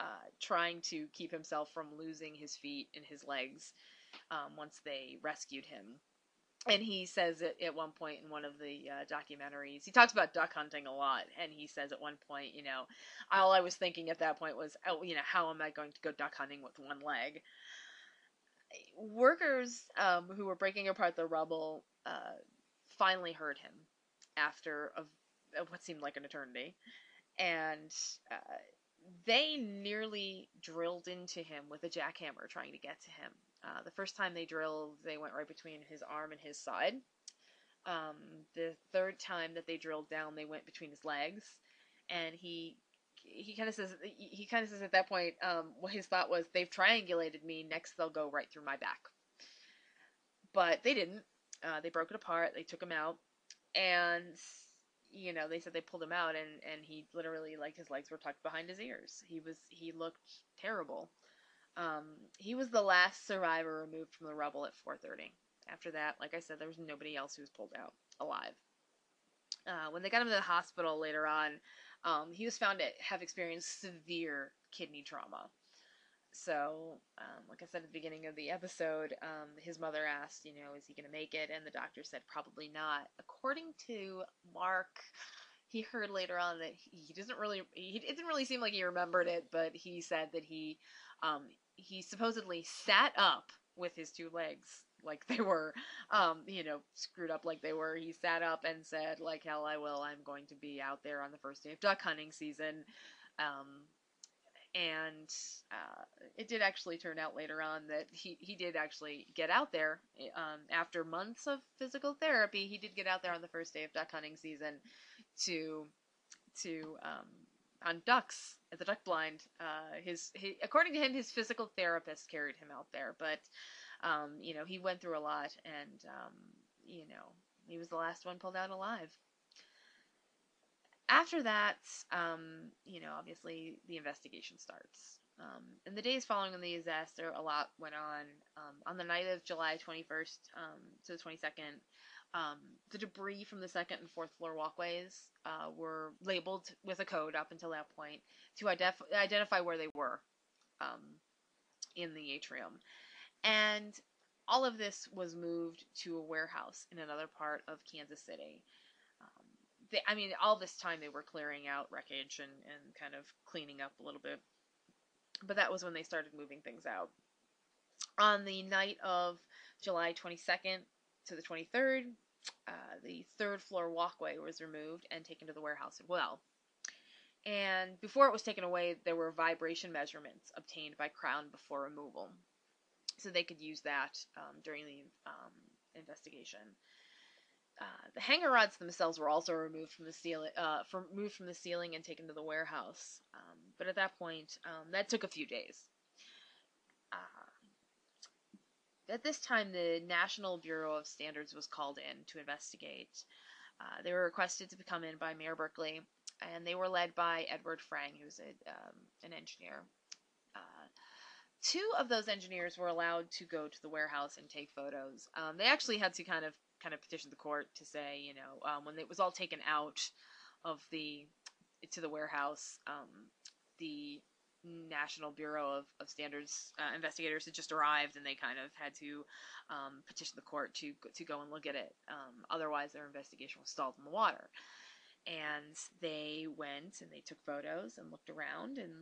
uh, trying to keep himself from losing his feet and his legs um, once they rescued him. And he says it at one point in one of the uh, documentaries, he talks about duck hunting a lot. And he says at one point, you know, all I was thinking at that point was, oh, you know, how am I going to go duck hunting with one leg? workers um, who were breaking apart the rubble uh, finally heard him after a, what seemed like an eternity, and uh, they nearly drilled into him with a jackhammer trying to get to him. Uh, the first time they drilled, they went right between his arm and his side. Um, the third time that they drilled down, they went between his legs, and he he kind of says he kind of says at that point um, what his thought was they've triangulated me. Next they'll go right through my back. But they didn't. Uh, they broke it apart. They took him out. And you know they said they pulled him out and and he literally like his legs were tucked behind his ears. He was he looked terrible. Um, he was the last survivor removed from the rubble at 4:30 after that like i said there was nobody else who was pulled out alive. Uh, when they got him to the hospital later on um, he was found to have experienced severe kidney trauma. So, um, like I said at the beginning of the episode, um, his mother asked, you know, is he going to make it? And the doctor said probably not. According to Mark, he heard later on that he doesn't really, he, didn't really seem like he remembered it, but he said that he, um, he supposedly sat up with his two legs like they were, um, you know, screwed up like they were. He sat up and said, like hell I will, I'm going to be out there on the first day of duck hunting season. Um, and uh, it did actually turn out later on that he, he did actually get out there um, after months of physical therapy. He did get out there on the first day of duck hunting season to to um, on ducks at the duck blind. Uh, his, his according to him, his physical therapist carried him out there, but um, you know, he went through a lot, and um, you know, he was the last one pulled out alive. After that, um, you know, obviously the investigation starts. Um, in the days following the disaster, a lot went on. Um, on the night of July 21st um, to the 22nd, um, the debris from the second and fourth floor walkways uh, were labeled with a code up until that point to identify where they were um, in the atrium. And all of this was moved to a warehouse in another part of Kansas City. They, I mean, all this time they were clearing out wreckage and, and kind of cleaning up a little bit. But that was when they started moving things out. On the night of July 22nd to the 23rd, uh, the third floor walkway was removed and taken to the warehouse as well. And before it was taken away, there were vibration measurements obtained by Crown before removal so they could use that um, during the um, investigation. Uh, the hanger rods themselves were also removed from the ceiling, uh, from moved from the ceiling and taken to the warehouse. Um, but at that point, um, that took a few days. Uh, at this time, the National Bureau of Standards was called in to investigate. Uh, they were requested to come in by Mayor Berkley, and they were led by Edward Pfrang, who's a, um, an engineer two of those engineers were allowed to go to the warehouse and take photos. Um, they actually had to kind of kind of petitioned the court to say, you know, um, when it was all taken out of the to the warehouse, um, the National Bureau of, of Standards uh, investigators had just arrived, and they kind of had to um, petition the court to to go and look at it. Um, otherwise, their investigation was stalled in the water. And they went and they took photos and looked around and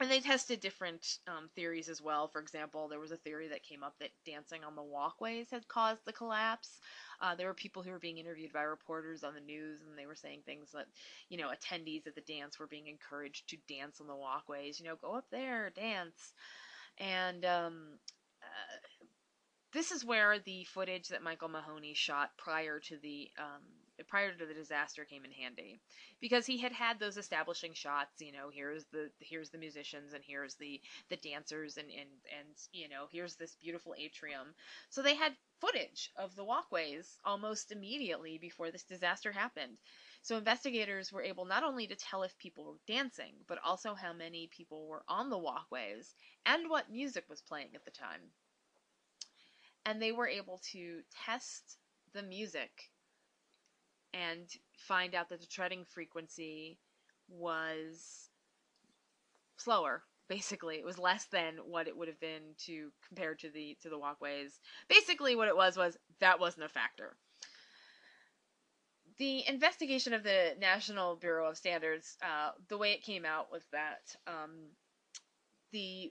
and they tested different um, theories as well. For example, there was a theory that came up that dancing on the walkways had caused the collapse. Uh, there were people who were being interviewed by reporters on the news, and they were saying things that, you know, attendees at the dance were being encouraged to dance on the walkways. You know, go up there, dance. And um, uh, this is where the footage that Michael Mahoney shot prior to the um, prior to the disaster came in handy. Because he had had those establishing shots you know here's the here's the musicians and here's the the dancers and and and you know here's this beautiful atrium. So they had footage of the walkways almost immediately before this disaster happened. So investigators were able not only to tell if people were dancing but also how many people were on the walkways and what music was playing at the time. And they were able to test the music and find out that the treading frequency was slower basically. It was less than what it would have been to compared to the to the walkways. Basically what it was was that wasn't a factor. The investigation of the national bureau of standards uh, the way it came out was that um, the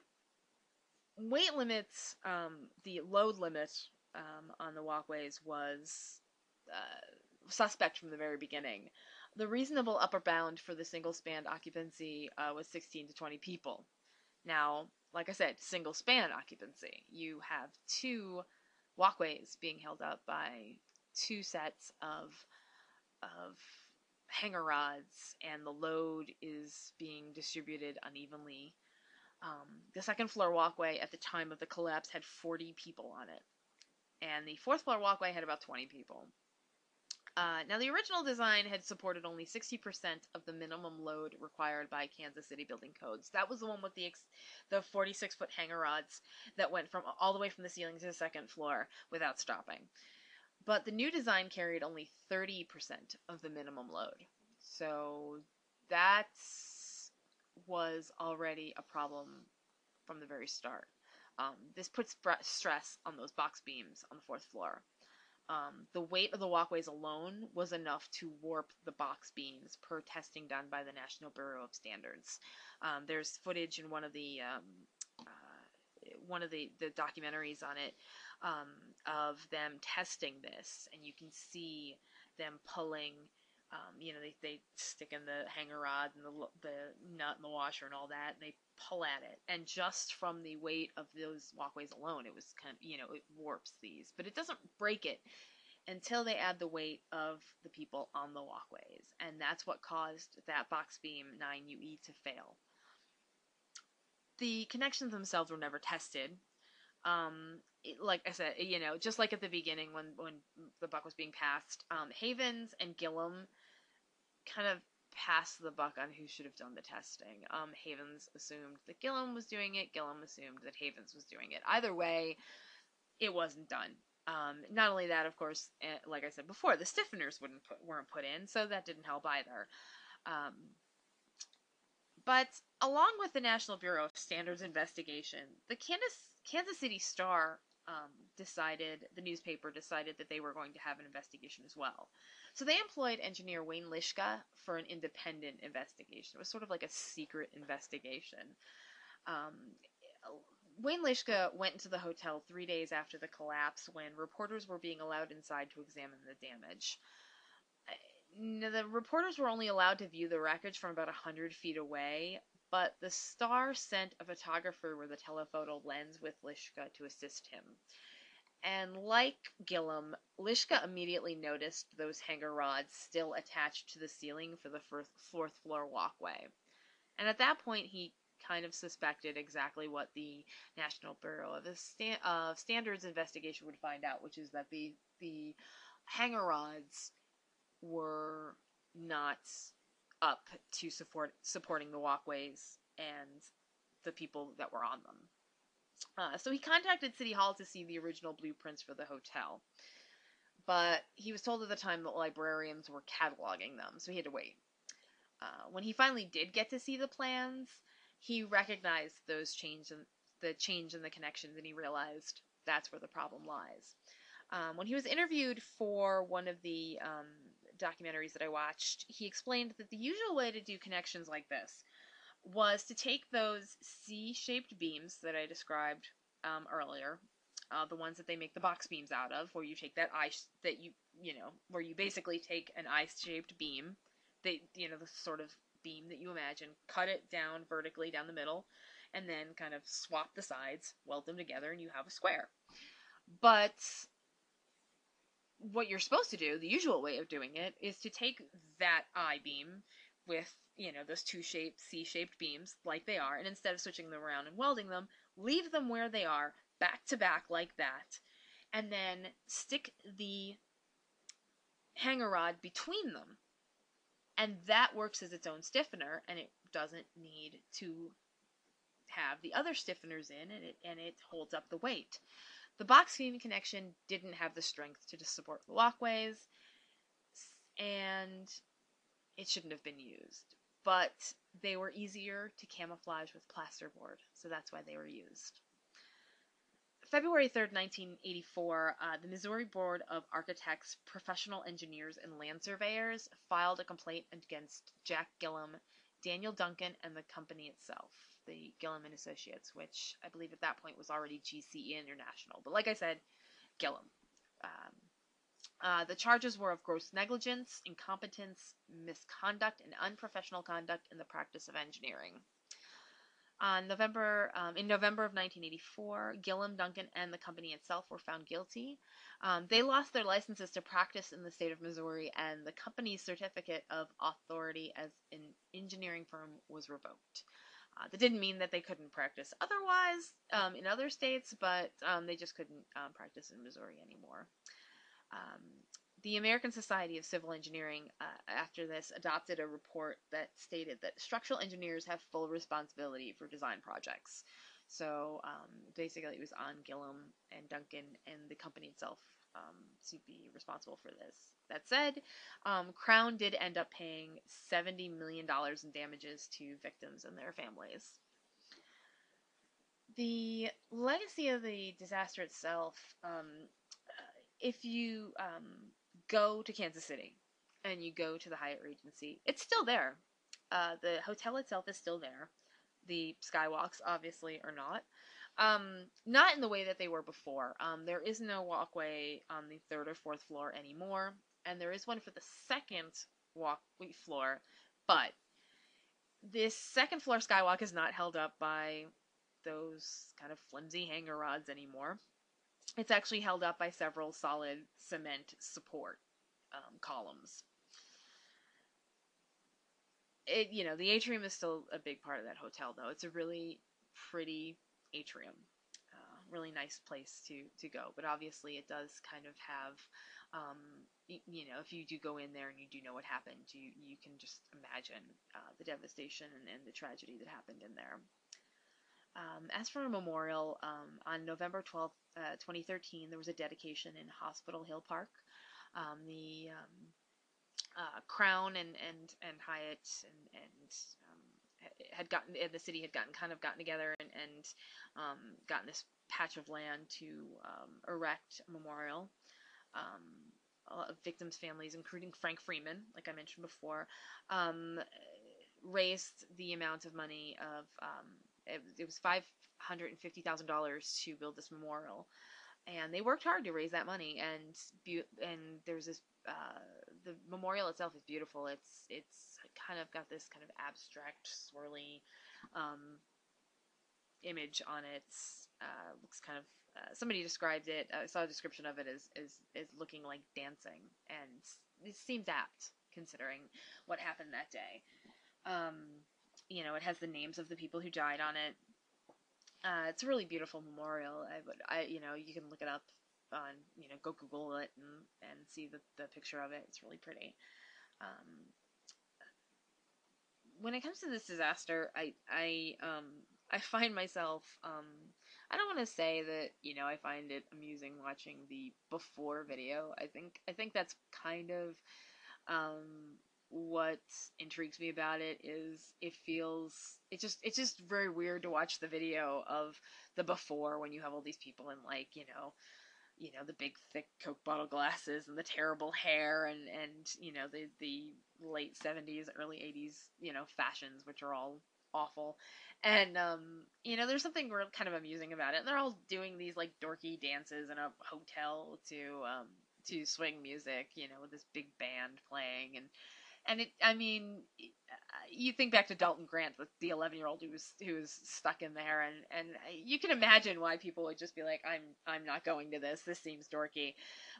weight limits um, the load limit um, on the walkways was uh, suspect from the very beginning. The reasonable upper bound for the single span occupancy uh, was 16 to 20 people. Now, like I said, single span occupancy. You have two walkways being held up by two sets of of hanger rods, and the load is being distributed unevenly. Um, the second floor walkway at the time of the collapse had 40 people on it, and the fourth floor walkway had about 20 people. Uh, now, the original design had supported only 60% of the minimum load required by Kansas City building codes. That was the one with the ex- the 46 foot hanger rods that went from all the way from the ceiling to the second floor without stopping. But the new design carried only 30% of the minimum load. So that was already a problem from the very start. Um, this puts stress on those box beams on the fourth floor. Um, the weight of the walkways alone was enough to warp the box beams per testing done by the National Bureau of Standards. Um, there's footage in one of the um, uh, one of the, the documentaries on it um, of them testing this, and you can see them pulling. Um, you know, they, they stick in the hanger rod and the the nut and the washer and all that, and they pull at it. And just from the weight of those walkways alone, it was kind of, you know, it warps these. But it doesn't break it until they add the weight of the people on the walkways. And that's what caused that box beam 9UE to fail. The connections themselves were never tested. Um, it, like I said, you know, just like at the beginning when, when the buck was being passed, um, Havens and Gillum kind of passed the buck on who should have done the testing. Um, Havens assumed that Gillum was doing it. Gillum assumed that Havens was doing it. Either way, it wasn't done. Um, not only that, of course, eh, like I said before, the stiffeners wouldn't put, weren't put in, so that didn't help either. Um, but along with the National Bureau of Standards investigation, the Kansas, Kansas City Star um, decided, the newspaper decided that they were going to have an investigation as well. So they employed engineer Wayne Lischka for an independent investigation. It was sort of like a secret investigation. Um, Wayne Lischka went into the hotel three days after the collapse when reporters were being allowed inside to examine the damage. The reporters were only allowed to view the wreckage from about 100 feet away, but the Star sent a photographer with a telephoto lens with Lischka to assist him. And like Gillum, Lischka immediately noticed those hanger rods still attached to the ceiling for the fourth floor walkway. And at that point, he kind of suspected exactly what the National Bureau of, Sta- of Standards investigation would find out, which is that the the hanger rods were not up to support supporting the walkways and the people that were on them. Uh, so he contacted City Hall to see the original blueprints for the hotel, but he was told at the time that librarians were cataloging them, so he had to wait. Uh, when he finally did get to see the plans, he recognized those change in the change in the connections and he realized that's where the problem lies. Um, when he was interviewed for one of the um, documentaries that I watched, he explained that the usual way to do connections like this was to take those C-shaped beams that I described um, earlier, uh, the ones that they make the box beams out of, where you take that eye that you you know where you basically take an eye-shaped beam, they you know the sort of beam that you imagine, cut it down vertically down the middle, and then kind of swap the sides, weld them together, and you have a square. But what you're supposed to do, the usual way of doing it, is to take that I beam with, you know, those two shaped C-shaped beams like they are, and instead of switching them around and welding them, leave them where they are, back to back like that, and then stick the hanger rod between them and that works as its own stiffener and it doesn't need to have the other stiffeners in and it and it holds up the weight. The box beam connection didn't have the strength to support the walkways and it shouldn't have been used. But they were easier to camouflage with plasterboard, so that's why they were used. February 3rd, 1984, uh, the Missouri Board of Architects, Professional Engineers, and Land Surveyors filed a complaint against Jack Gillum, Daniel Duncan, and the company itself, the Gillum and Associates, which I believe at that point was already GCE International. But like I said, Gillum. Um, uh, the charges were of gross negligence, incompetence, misconduct, and unprofessional conduct in the practice of engineering. On November, um, in November of 1984, Gillum, Duncan, and the company itself were found guilty. Um, they lost their licenses to practice in the state of Missouri, and the company's certificate of authority as an engineering firm was revoked. Uh, that didn't mean that they couldn't practice otherwise um, in other states, but um, they just couldn't um, practice in Missouri anymore. Um, the American Society of Civil Engineering, uh, after this, adopted a report that stated that structural engineers have full responsibility for design projects. So um, basically, it was on Gillum and Duncan and the company itself um, to be responsible for this. That said, um, Crown did end up paying $70 million in damages to victims and their families. The legacy of the disaster itself, um, uh, if you um, go to Kansas City and you go to the Hyatt Regency, it's still there. Uh, the hotel itself is still there. The skywalks obviously are not. Um, not in the way that they were before. Um, there is no walkway on the third or fourth floor anymore, and there is one for the second walk floor, but this second floor skywalk is not held up by those kind of flimsy hanger rods anymore. It's actually held up by several solid cement support um, columns. It you know the atrium is still a big part of that hotel though. It's a really pretty atrium, uh, really nice place to to go. But obviously it does kind of have um, you know, if you do go in there and you do know what happened, you you can just imagine uh, the devastation and, and, the tragedy that happened in there. Um, as for a memorial, um, on November 12th, uh, 2013, there was a dedication in Hospital Hill Park. Um, the um, uh, Crown and, and, and Hyatt and, and had gotten the city had gotten kind of gotten together and, and um, gotten this patch of land to erect a memorial. victims' families, including Frank Freeman, like I mentioned before, raised the amount of money of it, it was five hundred and fifty thousand dollars to build this memorial, and they worked hard to raise that money. And and there's this uh, the memorial itself is beautiful. It's it's kind of got this kind of abstract, swirly um, image on it. Uh, looks kind of uh, somebody described it. I saw a description of it as as, as looking like dancing, and it seems apt considering what happened that day. Um, you know, it has the names of the people who died on it. Uh, it's a really beautiful memorial. I would, I, you know, you can look it up on, you know, go Google it and, and see the, the picture of it. It's really pretty. Um, when it comes to this disaster, I, I, um, I find myself, um, I don't want to say that, you know, I find it amusing watching the before video. I think, I think that's kind of, um, what intrigues me about it is it feels it just it's just very weird to watch the video of the before when you have all these people in like you know you know the big thick coke bottle glasses and the terrible hair and and you know the the late 70s early 80s you know fashions which are all awful. And um you know there's something real kind of amusing about it. And they're all doing these like dorky dances in a hotel to um to swing music you know with this big band playing. And and it i mean you think back to dalton grant the, the 11 year old who was stuck in there and and you can imagine why people would just be like i'm i'm not going to this. This seems dorky.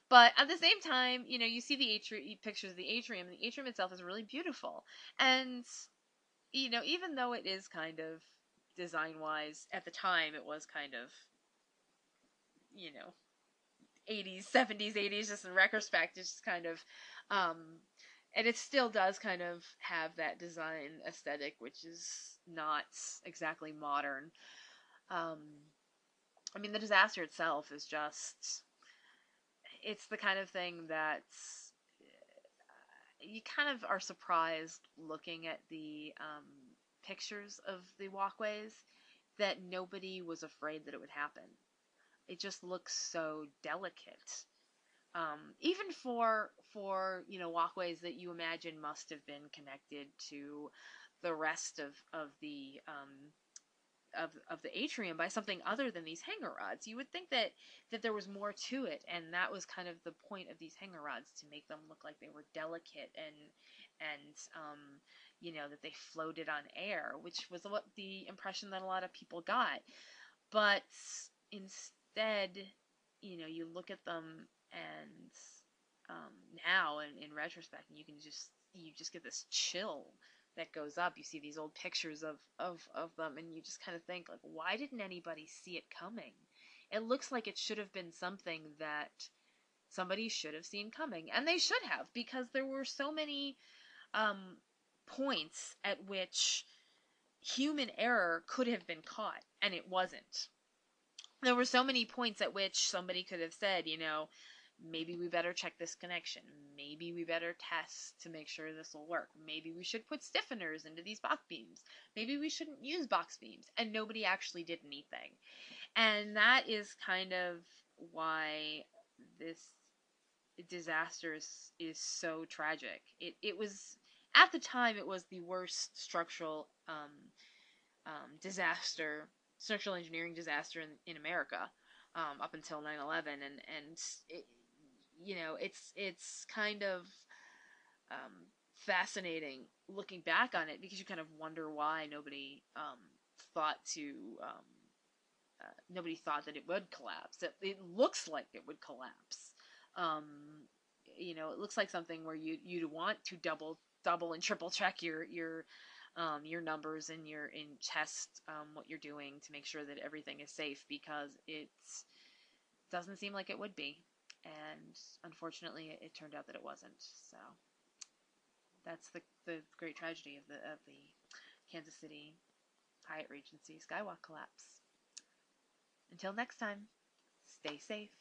But at the same time you know you see the atrium pictures of the atrium and the atrium itself is really beautiful. And you know even though it is kind of design wise at the time it was kind of you know 80s 70s 80s just in retrospect it's just kind of um and it still does kind of have that design aesthetic, which is not exactly modern. Um, I mean, the disaster itself is just. It's the kind of thing that you kind of are surprised looking at the um, pictures of the walkways that nobody was afraid that it would happen. It just looks so delicate um, even for for you know walkways that you imagine must have been connected to the rest of of the um, of of the atrium by something other than these hanger rods. You would think that that there was more to it, and that was kind of the point of these hanger rods to make them look like they were delicate and and um, you know that they floated on air, which was what the impression that a lot of people got. But instead, you know, you look at them and um, now in, in retrospect you can just you just get this chill that goes up. You see these old pictures of, of, of them and you just kind of think like why didn't anybody see it coming? It looks like it should have been something that somebody should have seen coming and they should have because there were so many um, points at which human error could have been caught and it wasn't. There were so many points at which somebody could have said you know maybe we better check this connection. Maybe we better test to make sure this will work. Maybe we should put stiffeners into these box beams. Maybe we shouldn't use box beams. And nobody actually did anything. And that is kind of why this disaster is, is so tragic. It, it was, at the time, it was the worst structural um, um, disaster, structural engineering disaster in, in America. Um, up until 9/11, and and it, you know, it's it's kind of um, fascinating looking back on it because you kind of wonder why nobody um, thought to um, uh, nobody thought that it would collapse. It, it looks like it would collapse. Um, you know, it looks like something where you you'd want to double double and triple check your your um, your numbers and your in test um, what you're doing to make sure that everything is safe because it doesn't seem like it would be and unfortunately, it, turned out that it wasn't. So that's the the great tragedy of the of the Kansas City Hyatt Regency Skywalk collapse. Until next time, stay safe.